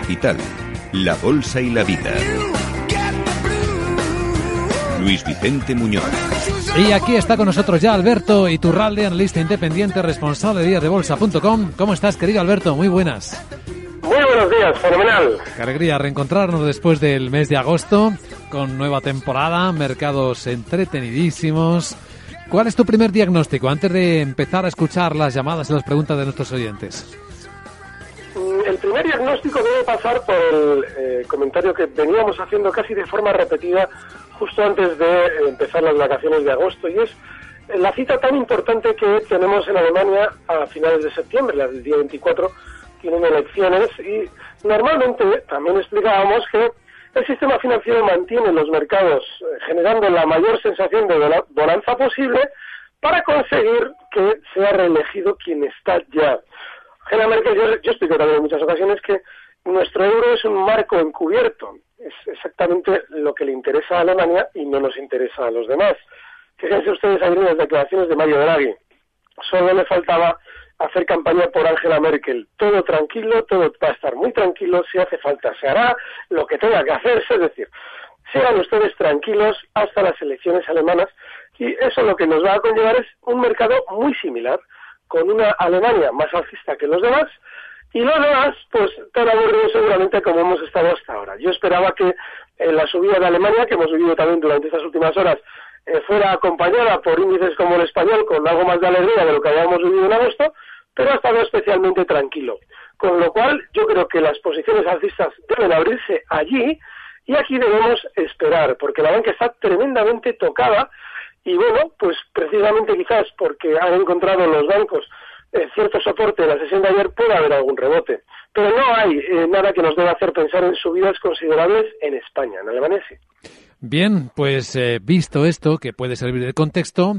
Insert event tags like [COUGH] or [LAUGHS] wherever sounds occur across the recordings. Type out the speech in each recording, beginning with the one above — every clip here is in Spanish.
Capital, la Bolsa y la Vida. Luis Vicente Muñoz. Y aquí está con nosotros ya Alberto Iturralde, analista independiente, responsable de díasdebolsa.com. ¿Cómo estás, querido Alberto? Muy buenas. Muy buenos días, fenomenal. Qué alegría reencontrarnos después del mes de agosto, con nueva temporada, mercados entretenidísimos. ¿Cuál es tu primer diagnóstico antes de empezar a escuchar las llamadas y las preguntas de nuestros oyentes? El primer diagnóstico debe pasar por el eh, comentario que veníamos haciendo casi de forma repetida justo antes de eh, empezar las vacaciones de agosto y es la cita tan importante que tenemos en Alemania a finales de septiembre, la del día 24, tienen elecciones y normalmente también explicábamos que el sistema financiero mantiene los mercados eh, generando la mayor sensación de bonanza posible para conseguir que sea reelegido quien está ya. Angela Merkel, yo, yo explico también en muchas ocasiones que nuestro euro es un marco encubierto. Es exactamente lo que le interesa a Alemania y no nos interesa a los demás. Fíjense ustedes ahí en las declaraciones de Mario Draghi. Solo le faltaba hacer campaña por Angela Merkel. Todo tranquilo, todo va a estar muy tranquilo. Si hace falta, se hará lo que tenga que hacerse. Es decir, sean ustedes tranquilos hasta las elecciones alemanas. Y eso lo que nos va a conllevar es un mercado muy similar con una Alemania más alcista que los demás y los demás, pues tan aburridos seguramente como hemos estado hasta ahora. Yo esperaba que en la subida de Alemania, que hemos vivido también durante estas últimas horas, eh, fuera acompañada por índices como el español, con algo más de alegría de lo que habíamos vivido en agosto, pero ha estado especialmente tranquilo. Con lo cual, yo creo que las posiciones alcistas deben abrirse allí y aquí debemos esperar, porque la banca está tremendamente tocada y bueno, pues precisamente quizás porque han encontrado los bancos eh, cierto soporte en la sesión de ayer puede haber algún rebote. Pero no hay eh, nada que nos deba hacer pensar en subidas considerables en España, en Alemania sí. Bien, pues eh, visto esto, que puede servir de contexto,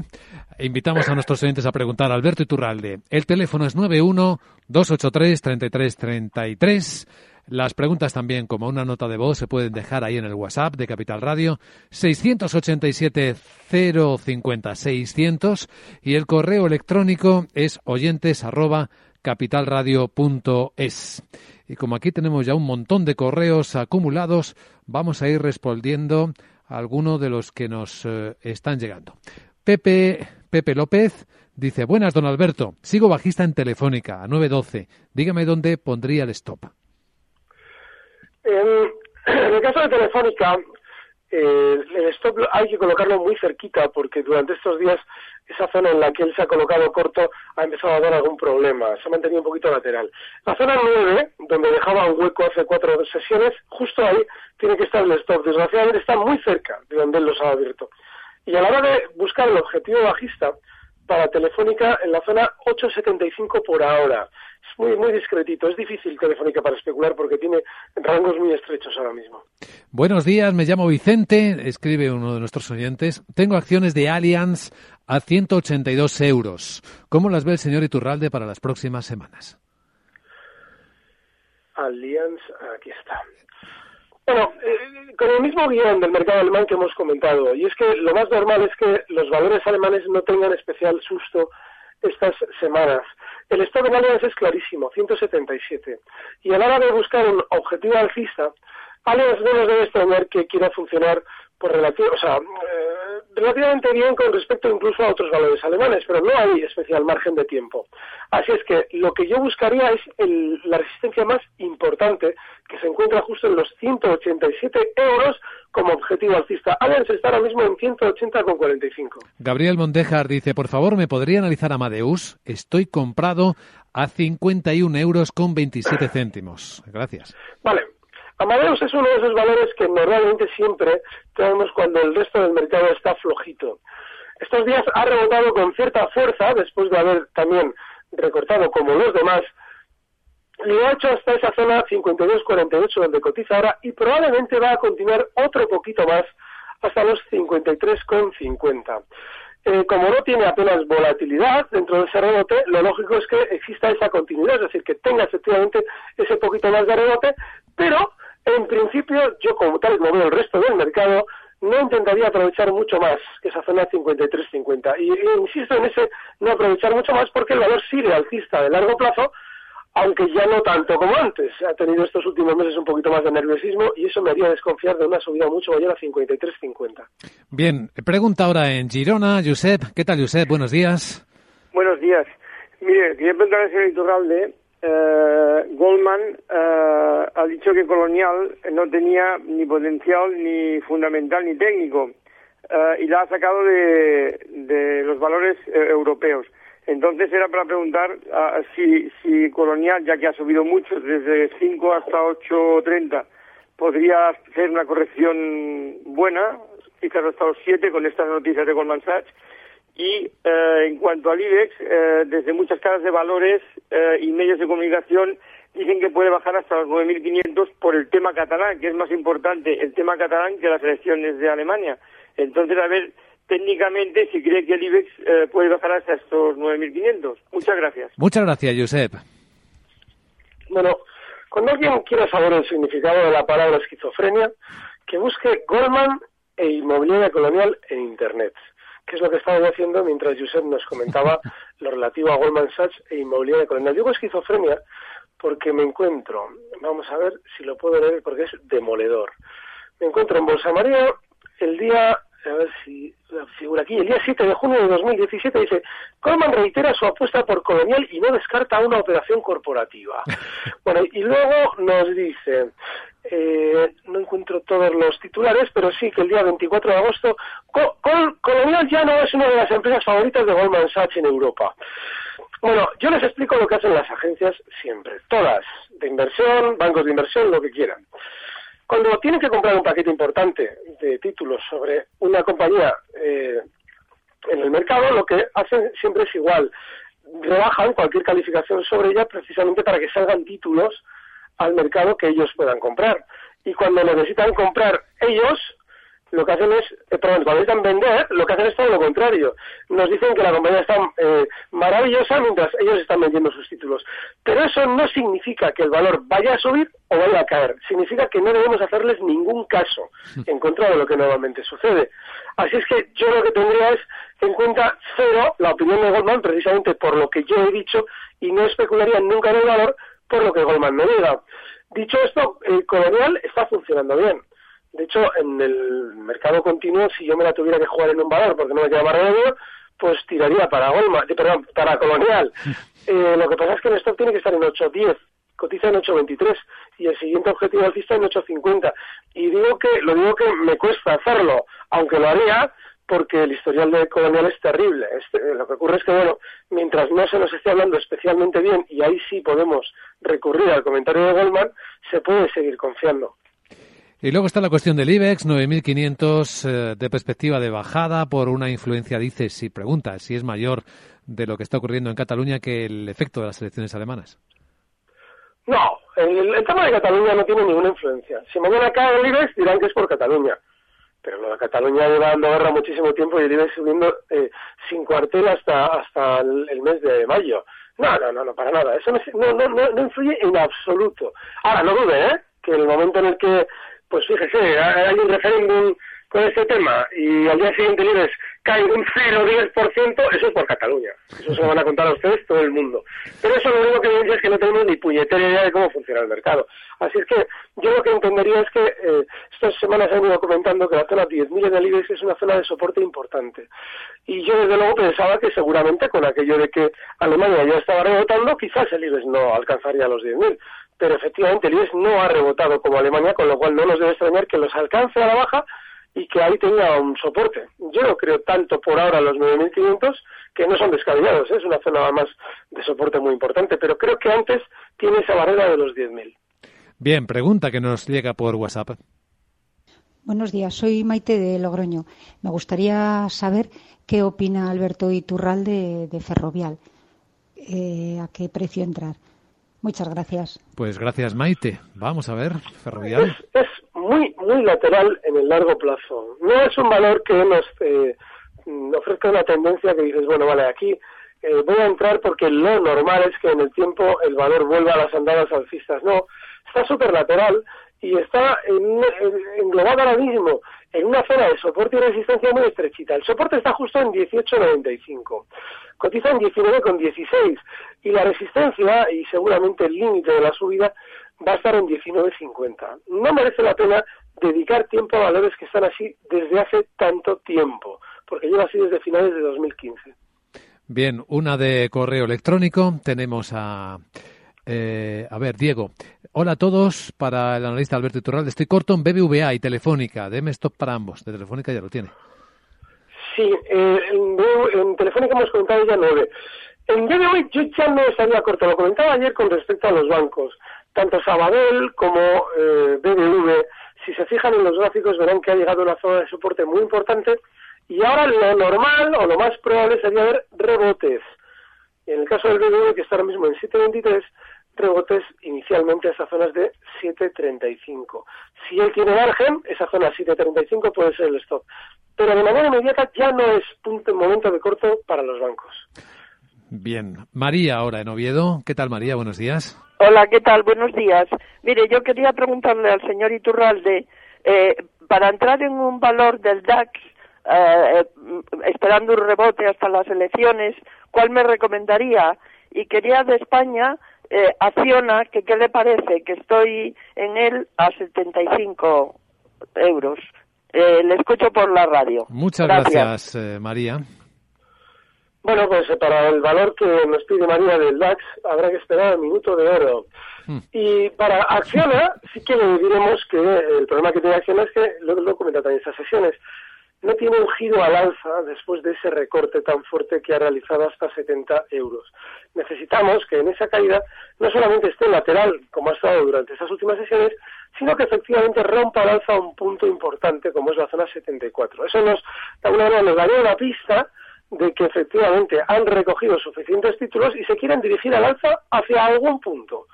invitamos a nuestros oyentes a preguntar a Alberto Iturralde. El teléfono es 91 283 3333 las preguntas también, como una nota de voz, se pueden dejar ahí en el WhatsApp de Capital Radio, 687-050-600 y el correo electrónico es oyentes. Y como aquí tenemos ya un montón de correos acumulados, vamos a ir respondiendo a algunos de los que nos eh, están llegando. Pepe, Pepe López dice, buenas, don Alberto, sigo bajista en Telefónica a 912. Dígame dónde pondría el stop. [CLEARS THROAT] En, el caso de Telefónica, eh, el stop hay que colocarlo muy cerquita porque durante estos días esa zona en la que él se ha colocado corto ha empezado a dar algún problema, se ha mantenido un poquito lateral. La zona 9, donde dejaba un hueco hace cuatro sesiones, justo ahí tiene que estar el stop. Desgraciadamente está muy cerca de donde él los ha abierto. Y a la hora de buscar el objetivo bajista para Telefónica en la zona 8.75 por ahora es muy, muy discretito. Es difícil Telefónica para especular porque tiene rangos muy estrechos ahora mismo. Buenos días, me llamo Vicente, escribe uno de nuestros oyentes. Tengo acciones de Allianz a 182 euros. ¿Cómo las ve el señor Iturralde para las próximas semanas? Allianz, aquí está. Bueno, eh, con el mismo guion del mercado alemán que hemos comentado, y es que lo más normal es que los valores alemanes no tengan especial susto estas semanas. El stop en Allianz es clarísimo, 177. Y a la hora de buscar un objetivo alcista, Allianz no nos debe extrañar que quiera funcionar por relativo, o sea, relativamente bien con respecto incluso a otros valores alemanes, pero no hay especial margen de tiempo. Así es que lo que yo buscaría es la resistencia más importante, que se encuentra justo en los 187 euros como objetivo alcista. Allianz está ahora mismo en 180,45. Gabriel Mondejar dice, por favor, ¿me podría analizar Amadeus? Estoy comprado a 51 euros con 27 céntimos. Gracias. Vale, Amadeus es uno de esos valores que normalmente siempre tenemos cuando el resto del mercado está flojito. Estos días ha rebotado con cierta fuerza después de haber también recortado como los demás lo ha hecho hasta esa zona 52.48 donde cotiza ahora y probablemente va a continuar otro poquito más hasta los 53,50. Eh, como no tiene apenas volatilidad dentro de ese rebote, lo lógico es que exista esa continuidad, es decir, que tenga efectivamente ese poquito más de rebote, pero en principio yo como tal como veo el resto del mercado, no intentaría aprovechar mucho más que esa zona 53.50. Y, y insisto en ese no aprovechar mucho más porque el valor sigue alcista de largo plazo, aunque ya no tanto como antes. Ha tenido estos últimos meses un poquito más de nerviosismo y eso me haría desconfiar de una subida mucho mayor a 53.50. Bien, pregunta ahora en Girona, Josep. ¿Qué tal, Josep? Buenos días. Buenos días. Mire, quería preguntar al señor Iturralde. Eh, Goldman eh, ha dicho que Colonial no tenía ni potencial, ni fundamental, ni técnico. Eh, y la ha sacado de, de los valores eh, europeos. Entonces era para preguntar uh, si, si Colonial, ya que ha subido mucho, desde 5 hasta 8.30, podría hacer una corrección buena, quizás hasta los 7 con estas noticias de Goldman Sachs. Y eh, en cuanto al IBEX, eh, desde muchas casas de valores eh, y medios de comunicación dicen que puede bajar hasta los 9.500 por el tema catalán, que es más importante el tema catalán que las elecciones de Alemania. Entonces, a ver técnicamente si cree que el IBEX eh, puede bajar hasta estos 9.500. Muchas gracias. Muchas gracias, Josep. Bueno, cuando alguien quiera saber el significado de la palabra esquizofrenia, que busque Goldman e inmobiliaria colonial en Internet, que es lo que estaba haciendo mientras Josep nos comentaba [LAUGHS] lo relativo a Goldman Sachs e inmobiliaria colonial. Digo esquizofrenia porque me encuentro, vamos a ver si lo puedo leer porque es demoledor. Me encuentro en Bolsa María el día a ver si figura aquí, el día 7 de junio de 2017 dice, Goldman reitera su apuesta por Colonial y no descarta una operación corporativa. [LAUGHS] bueno, y luego nos dice, eh, no encuentro todos los titulares, pero sí que el día 24 de agosto, Colonial ya no es una de las empresas favoritas de Goldman Sachs en Europa. Bueno, yo les explico lo que hacen las agencias siempre, todas, de inversión, bancos de inversión, lo que quieran. Cuando tienen que comprar un paquete importante de títulos sobre una compañía eh, en el mercado, lo que hacen siempre es igual. Rebajan cualquier calificación sobre ella precisamente para que salgan títulos al mercado que ellos puedan comprar. Y cuando necesitan comprar ellos, lo que hacen es, eh, perdón, cuando necesitan vender, lo que hacen es todo lo contrario. Nos dicen que la compañía está eh, maravillosa mientras ellos están vendiendo sus títulos. Pero eso no significa que el valor vaya a subir o vaya a caer. Significa que no debemos hacerles ningún caso en contra de lo que normalmente sucede. Así es que yo lo que tendría es en cuenta cero la opinión de Goldman precisamente por lo que yo he dicho y no especularía nunca en el valor por lo que Goldman me diga. Dicho esto, el colonial está funcionando bien de hecho, en el mercado continuo, si yo me la tuviera que jugar en un valor porque no me queda más remedio, pues tiraría para Goldman, eh, perdón, para Colonial. [LAUGHS] Eh, lo que pasa es que el stock tiene que estar en 8.10, cotiza en 8.23 y el siguiente objetivo alcista en 8.50. Y digo que, lo digo que me cuesta hacerlo, aunque lo haría, porque el historial de Colonial es terrible. Este, lo que ocurre es que, bueno, mientras no se nos esté hablando especialmente bien, y ahí sí podemos recurrir al comentario de Goldman, se puede seguir confiando. Y luego está la cuestión del IBEX, 9.500 eh, de perspectiva de bajada por una influencia, dice, si pregunta, si es mayor de lo que está ocurriendo en Cataluña que el efecto de las elecciones alemanas. No, el, tema de Cataluña no tiene ninguna influencia. Si mañana cae el IBEX dirán que es por Cataluña. Pero lo de Cataluña lleva dando guerra muchísimo tiempo y IBEX subiendo eh, sin cuartel hasta, hasta el, mes de mayo. No, no, no, no, para nada. Eso no, no, no, no influye en absoluto. Ahora, no dude, ¿eh? Que en el momento en el que pues fíjese, hay un referéndum con este tema y al día siguiente Libres cae un 0,10%, eso es por Cataluña. Eso se lo van a contar a ustedes todo el mundo. Pero eso lo único que evidencia es que no tenemos ni puñetera idea de cómo funciona el mercado. Así es que yo lo que entendería es que eh, estas semanas he ido comentando que la zona 10.000 de Libres es una zona de soporte importante. Y yo desde luego pensaba que seguramente con aquello de que Alemania ya estaba rebotando, quizás el IBEX no alcanzaría los 10.000 pero efectivamente el IBEX no ha rebotado como Alemania, con lo cual no nos debe extrañar que los alcance a la baja y que ahí tenga un soporte. Yo no creo tanto por ahora los 9.500, que no son descabellados, ¿eh? es una zona más de soporte muy importante, pero creo que antes tiene esa barrera de los 10.000. Bien, pregunta que nos llega por WhatsApp. Buenos días, soy Maite de Logroño. Me gustaría saber qué opina Alberto Iturralde de Ferrovial. Eh, ¿A qué precio entrar? Muchas gracias. Pues gracias, Maite. Vamos a ver, Ferrovial. Es, muy, muy lateral en el largo plazo. No es un valor que nos eh, ofrezca una tendencia que dices, bueno, vale, aquí eh, voy a entrar porque lo normal es que en el tiempo el valor vuelva a las andadas alcistas. No, está súper lateral y está en, englobado ahora mismo en una zona de soporte y resistencia muy estrechita. El soporte está justo en 18.95, cotiza en 19.16 y la resistencia y seguramente el límite de la subida va a estar en 19.50. No merece la pena dedicar tiempo a valores que están así desde hace tanto tiempo, porque lleva así desde finales de 2015. Bien, una de correo electrónico. Tenemos a eh, a ver, Diego. Hola a todos. Para el analista Alberto Iturralde, estoy corto en BBVA y Telefónica. Deme stop para ambos. De Telefónica ya lo tiene. Sí, eh, en, Telefónica hemos comentado ya nueve. En BBVA yo ya no estaría corto. Lo comentaba ayer con respecto a los bancos. Tanto Sabadell como eh, BBV, si se fijan en los gráficos, verán que ha llegado a una zona de soporte muy importante. Y ahora lo normal o lo más probable sería ver rebotes. En el caso del BBV, que está ahora mismo en 723, rebotes inicialmente a esas zonas de 7.35. Si él tiene margen, esa zona 7.35 puede ser el stop. Pero de manera inmediata ya no es punto, momento de corto para los bancos. Bien. María, ahora en Oviedo. ¿Qué tal, María? Buenos días. Hola, ¿qué tal? Buenos días. Mire, yo quería preguntarle al señor Iturralde, eh, para entrar en un valor del DAX, eh, eh, esperando un rebote hasta las elecciones, ¿cuál me recomendaría? Y quería de España eh, acciona, que qué le parece, que estoy en él a 75 euros. Eh, le escucho por la radio. Muchas gracias, eh, María. Bueno, pues para el valor que nos pide María del DAX habrá que esperar un minuto de oro. Hmm. Y para Acciona sí que le diremos que el problema que tiene Acciona es que, lo, lo comenta también estas sesiones, no tiene un giro al alza después de ese recorte tan fuerte que ha realizado hasta 70 euros. Necesitamos que en esa caída no solamente esté lateral, como ha estado durante esas últimas sesiones, sino que efectivamente rompa al alza un punto importante como es la zona 74. Eso nos, de alguna manera, nos daría una pista de que efectivamente han recogido suficientes títulos y se quieren dirigir al alza hacia algún punto,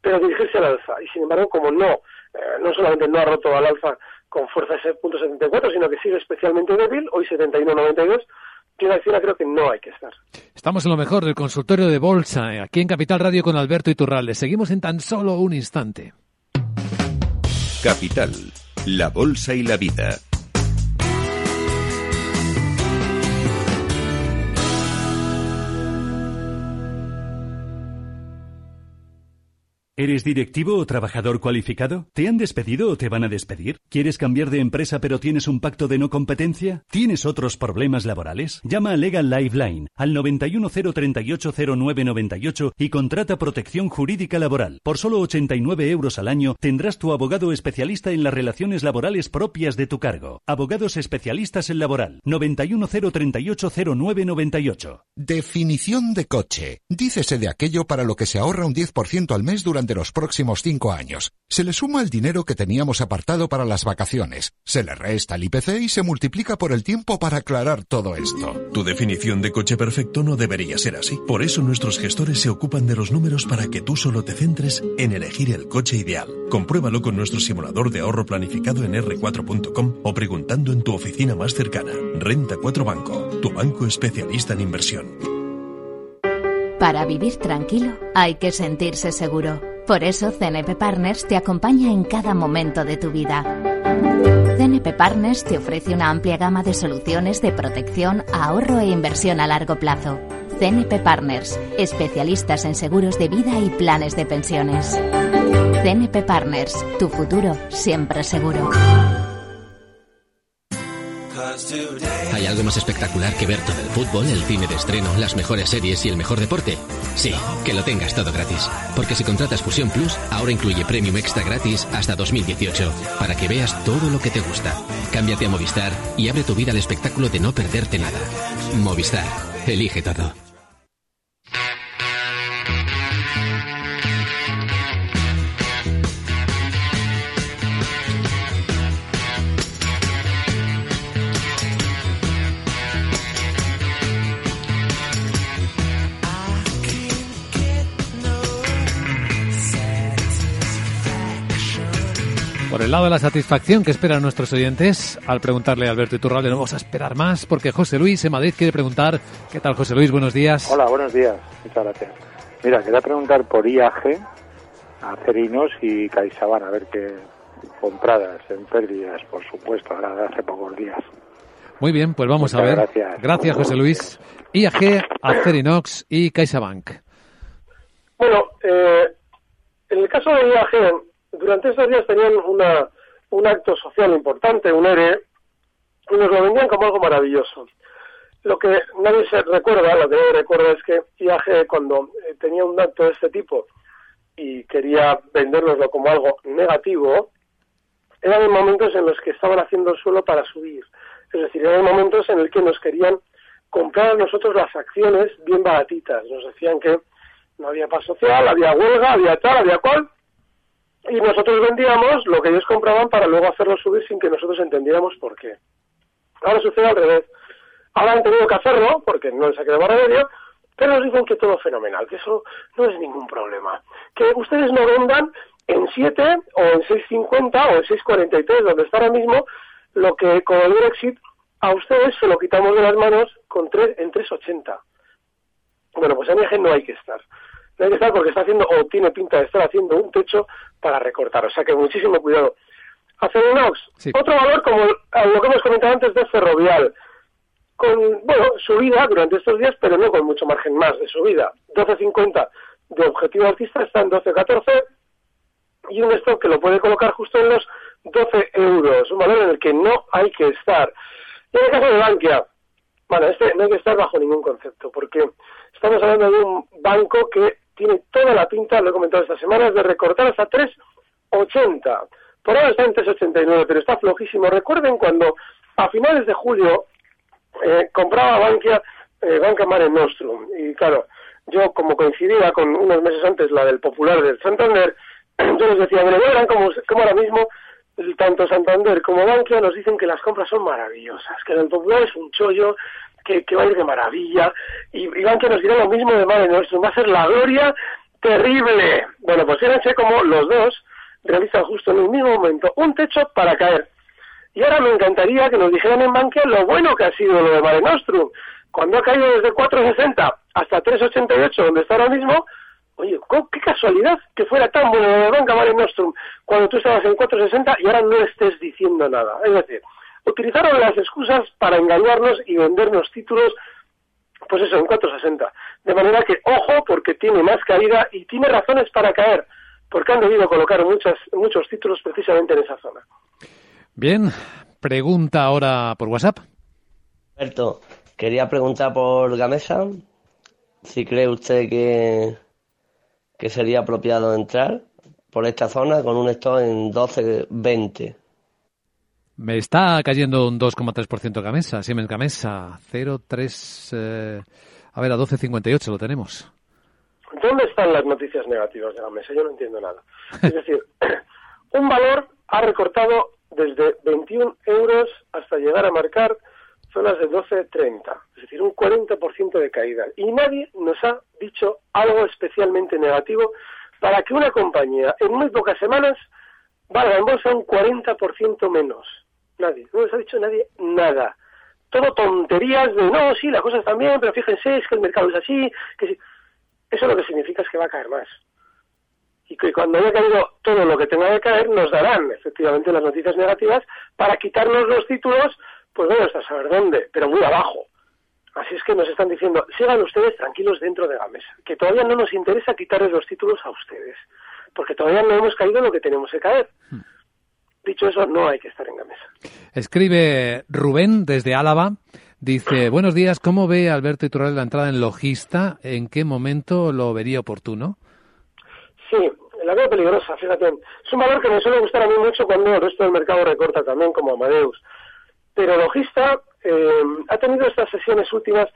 pero dirigirse al alza. Y sin embargo, como no, eh, no solamente no ha roto al alza con fuerza ese punto 74, sino que sigue especialmente débil, hoy 71.92, yo acción creo que no hay que estar. Estamos en lo mejor del consultorio de Bolsa, eh, aquí en Capital Radio con Alberto Iturralde. Seguimos en tan solo un instante. Capital, la Bolsa y la Vida. ¿Eres directivo o trabajador cualificado? ¿Te han despedido o te van a despedir? ¿Quieres cambiar de empresa pero tienes un pacto de no competencia? ¿Tienes otros problemas laborales? Llama a Legal Lifeline al 910380998 y contrata protección jurídica laboral. Por solo 89 euros al año tendrás tu abogado especialista en las relaciones laborales propias de tu cargo. Abogados especialistas en laboral. 910380998. Definición de coche. Dícese de aquello para lo que se ahorra un 10% al mes durante de los próximos cinco años. Se le suma el dinero que teníamos apartado para las vacaciones, se le resta el IPC y se multiplica por el tiempo para aclarar todo esto. Tu definición de coche perfecto no debería ser así. Por eso nuestros gestores se ocupan de los números para que tú solo te centres en elegir el coche ideal. Compruébalo con nuestro simulador de ahorro planificado en r4.com o preguntando en tu oficina más cercana. Renta 4 Banco, tu banco especialista en inversión. Para vivir tranquilo hay que sentirse seguro. Por eso CNP Partners te acompaña en cada momento de tu vida. CNP Partners te ofrece una amplia gama de soluciones de protección, ahorro e inversión a largo plazo. CNP Partners, especialistas en seguros de vida y planes de pensiones. CNP Partners, tu futuro siempre seguro. ¿Hay algo más espectacular que ver todo el fútbol, el cine de estreno, las mejores series y el mejor deporte? Sí, que lo tengas todo gratis. Porque si contratas Fusión Plus, ahora incluye Premium Extra gratis hasta 2018, para que veas todo lo que te gusta. Cámbiate a Movistar y abre tu vida al espectáculo de no perderte nada. Movistar, elige todo. El lado de la satisfacción que esperan nuestros oyentes, al preguntarle a Alberto Iturralde no vamos a esperar más porque José Luis en Madrid quiere preguntar. ¿Qué tal, José Luis? Buenos días. Hola, buenos días. Muchas gracias. Mira, quería preguntar por IAG, Acerinos y CaixaBank, a ver qué compradas en pérdidas, por supuesto, ahora de hace pocos días. Muy bien, pues vamos a ver. Gracias. gracias, José Luis. IAG, Acerinox y CaixaBank. Bueno, eh, en el caso de IAG, durante estos días tenían una, un acto social importante, un ERE, y nos lo vendían como algo maravilloso. Lo que nadie se recuerda, lo que nadie recuerda es que IAG cuando eh, tenía un acto de este tipo y quería vendérnoslo como algo negativo, eran momentos en los que estaban haciendo el suelo para subir. Es decir, eran momentos en los que nos querían comprar a nosotros las acciones bien baratitas. Nos decían que no había paz social, había huelga, había tal, había cual, y nosotros vendíamos lo que ellos compraban para luego hacerlo subir sin que nosotros entendiéramos por qué. Ahora sucede al revés. Ahora han tenido que hacerlo, porque no les ha quedado remedio, pero nos dicen que todo fenomenal, que eso no es ningún problema. Que ustedes no vendan en 7 o en 6.50 o en 6.43, donde está ahora mismo, lo que con el Brexit a ustedes se lo quitamos de las manos con tres, en 3.80. Bueno, pues en eje no hay que estar. No hay que estar porque está haciendo, o tiene pinta de estar haciendo un techo para recortar. O sea que muchísimo cuidado. Acerinox, sí. otro valor como lo que hemos comentado antes de Ferrovial, con, bueno, subida durante estos días, pero no con mucho margen más de subida. 12.50 de objetivo artista está en 12.14 y un stock que lo puede colocar justo en los 12 euros, un valor en el que no hay que estar. Y en el caso de Bankia, bueno, este no hay que estar bajo ningún concepto, porque estamos hablando de un banco que tiene toda la pinta, lo he comentado esta semana, de recortar hasta 3,80. Por ahora está en 3,89, pero está flojísimo. Recuerden cuando a finales de julio eh, compraba Bankia, eh, Banca Mare Nostrum, y claro, yo como coincidía con unos meses antes la del Popular del Santander, [CLEARS THROAT] yo les decía, bueno, verán como, como ahora mismo tanto Santander como Bankia nos dicen que las compras son maravillosas, que el Popular es un chollo, que, que va a ir de maravilla, y, y Bankia nos dirá lo mismo de Madre Nuestro, va a ser la gloria terrible. Bueno, pues fíjense como los dos realizan justo en el mismo momento un techo para caer. Y ahora me encantaría que nos dijeran en Bankia lo bueno que ha sido lo de Mare Nostrum. Cuando ha caído desde 4,60 hasta 3,88, donde está ahora mismo, Oye, qué casualidad que fuera tan bueno de Banca Mare Nostrum cuando tú estabas en 460 y ahora no estés diciendo nada. Es decir, utilizaron las excusas para engañarnos y vendernos títulos, pues eso, en 460. De manera que, ojo, porque tiene más caída y tiene razones para caer, porque han debido colocar muchas, muchos títulos precisamente en esa zona. Bien, pregunta ahora por WhatsApp. Alberto, quería preguntar por Gamesa, si cree usted que que sería apropiado entrar por esta zona con un stop en 12.20. Me está cayendo un 2,3% Gamesa, Siemens Gamesa, 0,3... Eh, a ver, a 12,58 lo tenemos. ¿Dónde están las noticias negativas de Gamesa? Yo no entiendo nada. Es decir, [LAUGHS] un valor ha recortado desde 21 euros hasta llegar a marcar zonas de 12.30, es decir, un 40% de caída. Y nadie nos ha dicho algo especialmente negativo para que una compañía en muy pocas semanas valga en bolsa un 40% menos. Nadie, no nos ha dicho nadie nada. Todo tonterías de, no, sí, las cosas están bien, pero fíjense, es que el mercado es así, que Eso lo que significa es que va a caer más. Y que cuando haya caído todo lo que tenga que caer, nos darán efectivamente las noticias negativas para quitarnos los títulos pues bueno, hasta saber dónde, pero muy abajo. Así es que nos están diciendo, sigan ustedes tranquilos dentro de la mesa, que todavía no nos interesa quitarles los títulos a ustedes, porque todavía no hemos caído lo que tenemos que caer. Dicho eso, no hay que estar en la mesa. Escribe Rubén desde Álava. Dice, buenos días, ¿cómo ve Alberto Iturralde la entrada en Logista? ¿En qué momento lo vería oportuno? Sí, la veo peligrosa, fíjate. Es un valor que me suele gustar a mí mucho cuando el resto del mercado recorta también, como Amadeus pero Logista eh, ha tenido estas sesiones últimas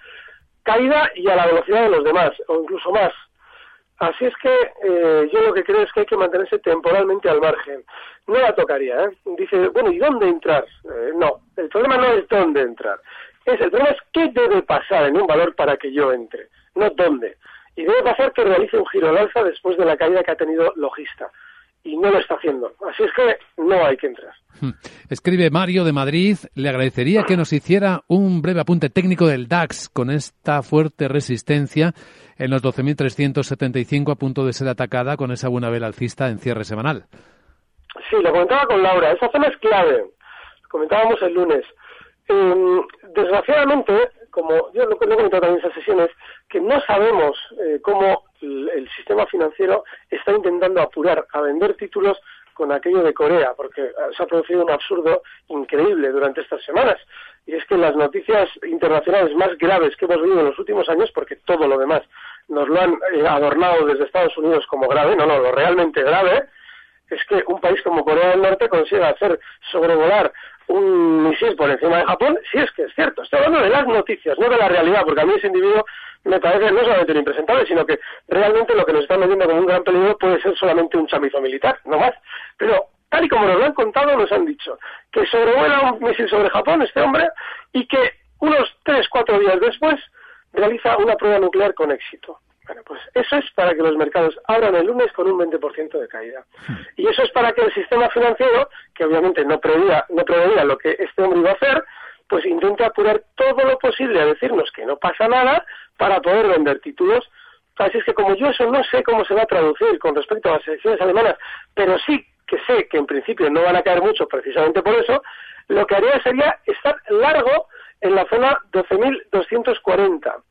caída y a la velocidad de los demás, o incluso más. Así es que eh, yo lo que creo es que hay que mantenerse temporalmente al margen. No la tocaría, ¿eh? Dice, bueno, ¿y dónde entrar? Eh, no, el problema no es dónde entrar. Es, el problema es qué debe pasar en un valor para que yo entre, no dónde. Y debe pasar que realice un giro al alza después de la caída que ha tenido Logista. Y no lo está haciendo. Así es que no hay que entrar. Hmm. Escribe Mario de Madrid, le agradecería que nos hiciera un breve apunte técnico del DAX con esta fuerte resistencia en los 12.375 a punto de ser atacada con esa buena vela alcista en cierre semanal. Sí, lo comentaba con Laura, esa zona es clave. Lo comentábamos el lunes. Eh, desgraciadamente, como yo lo, he comentado también en esas sesiones, que no sabemos eh, cómo el, sistema financiero está intentando apurar a vender títulos con aquello de Corea, porque se ha producido un absurdo increíble durante estas semanas. Y es que las noticias internacionales más graves que hemos vivido en los últimos años, porque todo lo demás nos lo han eh, adornado desde Estados Unidos como grave, no, no, lo realmente grave es que un país como Corea del Norte consiga hacer sobrevolar un misil por encima de Japón, si es que es cierto. Estoy hablando de las noticias, no de la realidad, porque a mí ese individuo me parece no solamente un impresentable, sino que realmente lo que nos están vendiendo como un gran peligro puede ser solamente un chamizo militar, no más. Pero tal y como nos lo han contado, nos han dicho que sobrevuela un misil sobre Japón este hombre y que unos tres, cuatro días después realiza una prueba nuclear con éxito. Bueno, pues eso es para que los mercados abran el lunes con un 20% de caída. Y eso es para que el sistema financiero, que obviamente no preveía, no preveía lo que este hombre iba a hacer, pues intente apurar todo lo posible a decirnos que no pasa nada para poder vender títulos. Así es que como yo eso no sé cómo se va a traducir con respecto a las elecciones alemanas, pero sí que sé que en principio no van a caer mucho precisamente por eso, lo que haría sería estar largo en la zona 12.240.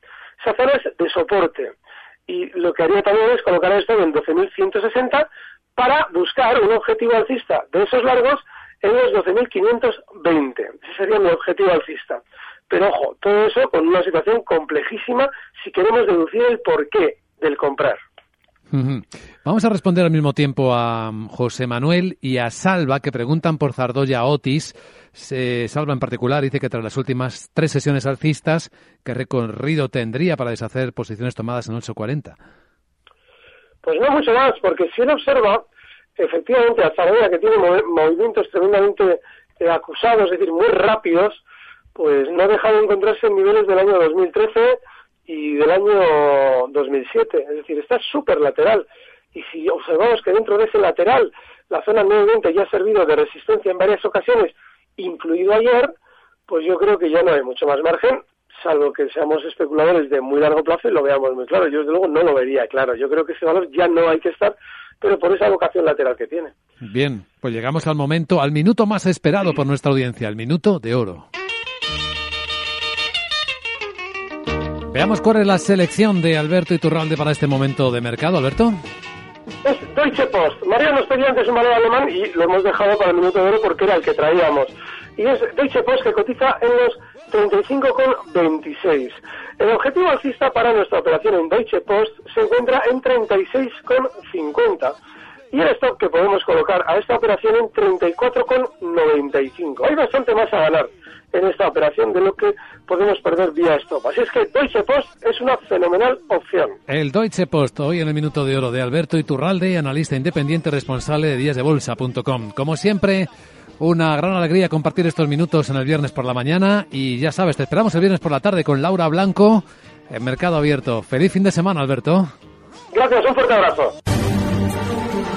Esa zona es de soporte y lo que haría también es colocar esto en 12.160 para buscar un objetivo alcista de esos largos en los 12.520. Ese sería mi objetivo alcista. Pero ojo, todo eso con una situación complejísima si queremos deducir el porqué del comprar. Vamos a responder al mismo tiempo a José Manuel y a Salva que preguntan por Zardoya Otis. Se Salva en particular dice que tras las últimas tres sesiones alcistas, ¿qué recorrido tendría para deshacer posiciones tomadas en 8.40? Pues no mucho más, porque si uno observa, efectivamente, a Zardoya que tiene movimientos tremendamente eh, acusados, es decir, muy rápidos, pues no ha dejado de encontrarse en niveles del año 2013 y del año 2007. Es decir, está súper lateral. Y si observamos que dentro de ese lateral la zona 920 ya ha servido de resistencia en varias ocasiones incluido ayer, pues yo creo que ya no hay mucho más margen, salvo que seamos especuladores de muy largo plazo y lo veamos muy claro. Yo desde luego no lo vería claro. Yo creo que ese valor ya no hay que estar, pero por esa vocación lateral que tiene. Bien, pues llegamos al momento, al minuto más esperado por nuestra audiencia, el minuto de oro. Veamos cuál es la selección de Alberto Iturralde para este momento de mercado, Alberto. Es Deutsche Post. María nos pedía antes un valor alemán y lo hemos dejado para el minuto de oro porque era el que traíamos. Y es Deutsche Post que cotiza en los 35,26. El objetivo alcista para nuestra operación en Deutsche Post se encuentra en 36,50 y el stock que podemos colocar a esta operación en 34,95. Hay bastante más a ganar en esta operación de lo que podemos perder vía stop. Así es que Deutsche Post es una fenomenal opción. El Deutsche Post, hoy en el Minuto de Oro de Alberto Iturralde, analista independiente responsable de díasdebolsa.com. Como siempre, una gran alegría compartir estos minutos en el viernes por la mañana y ya sabes, te esperamos el viernes por la tarde con Laura Blanco en Mercado Abierto. Feliz fin de semana, Alberto. Gracias, un fuerte abrazo.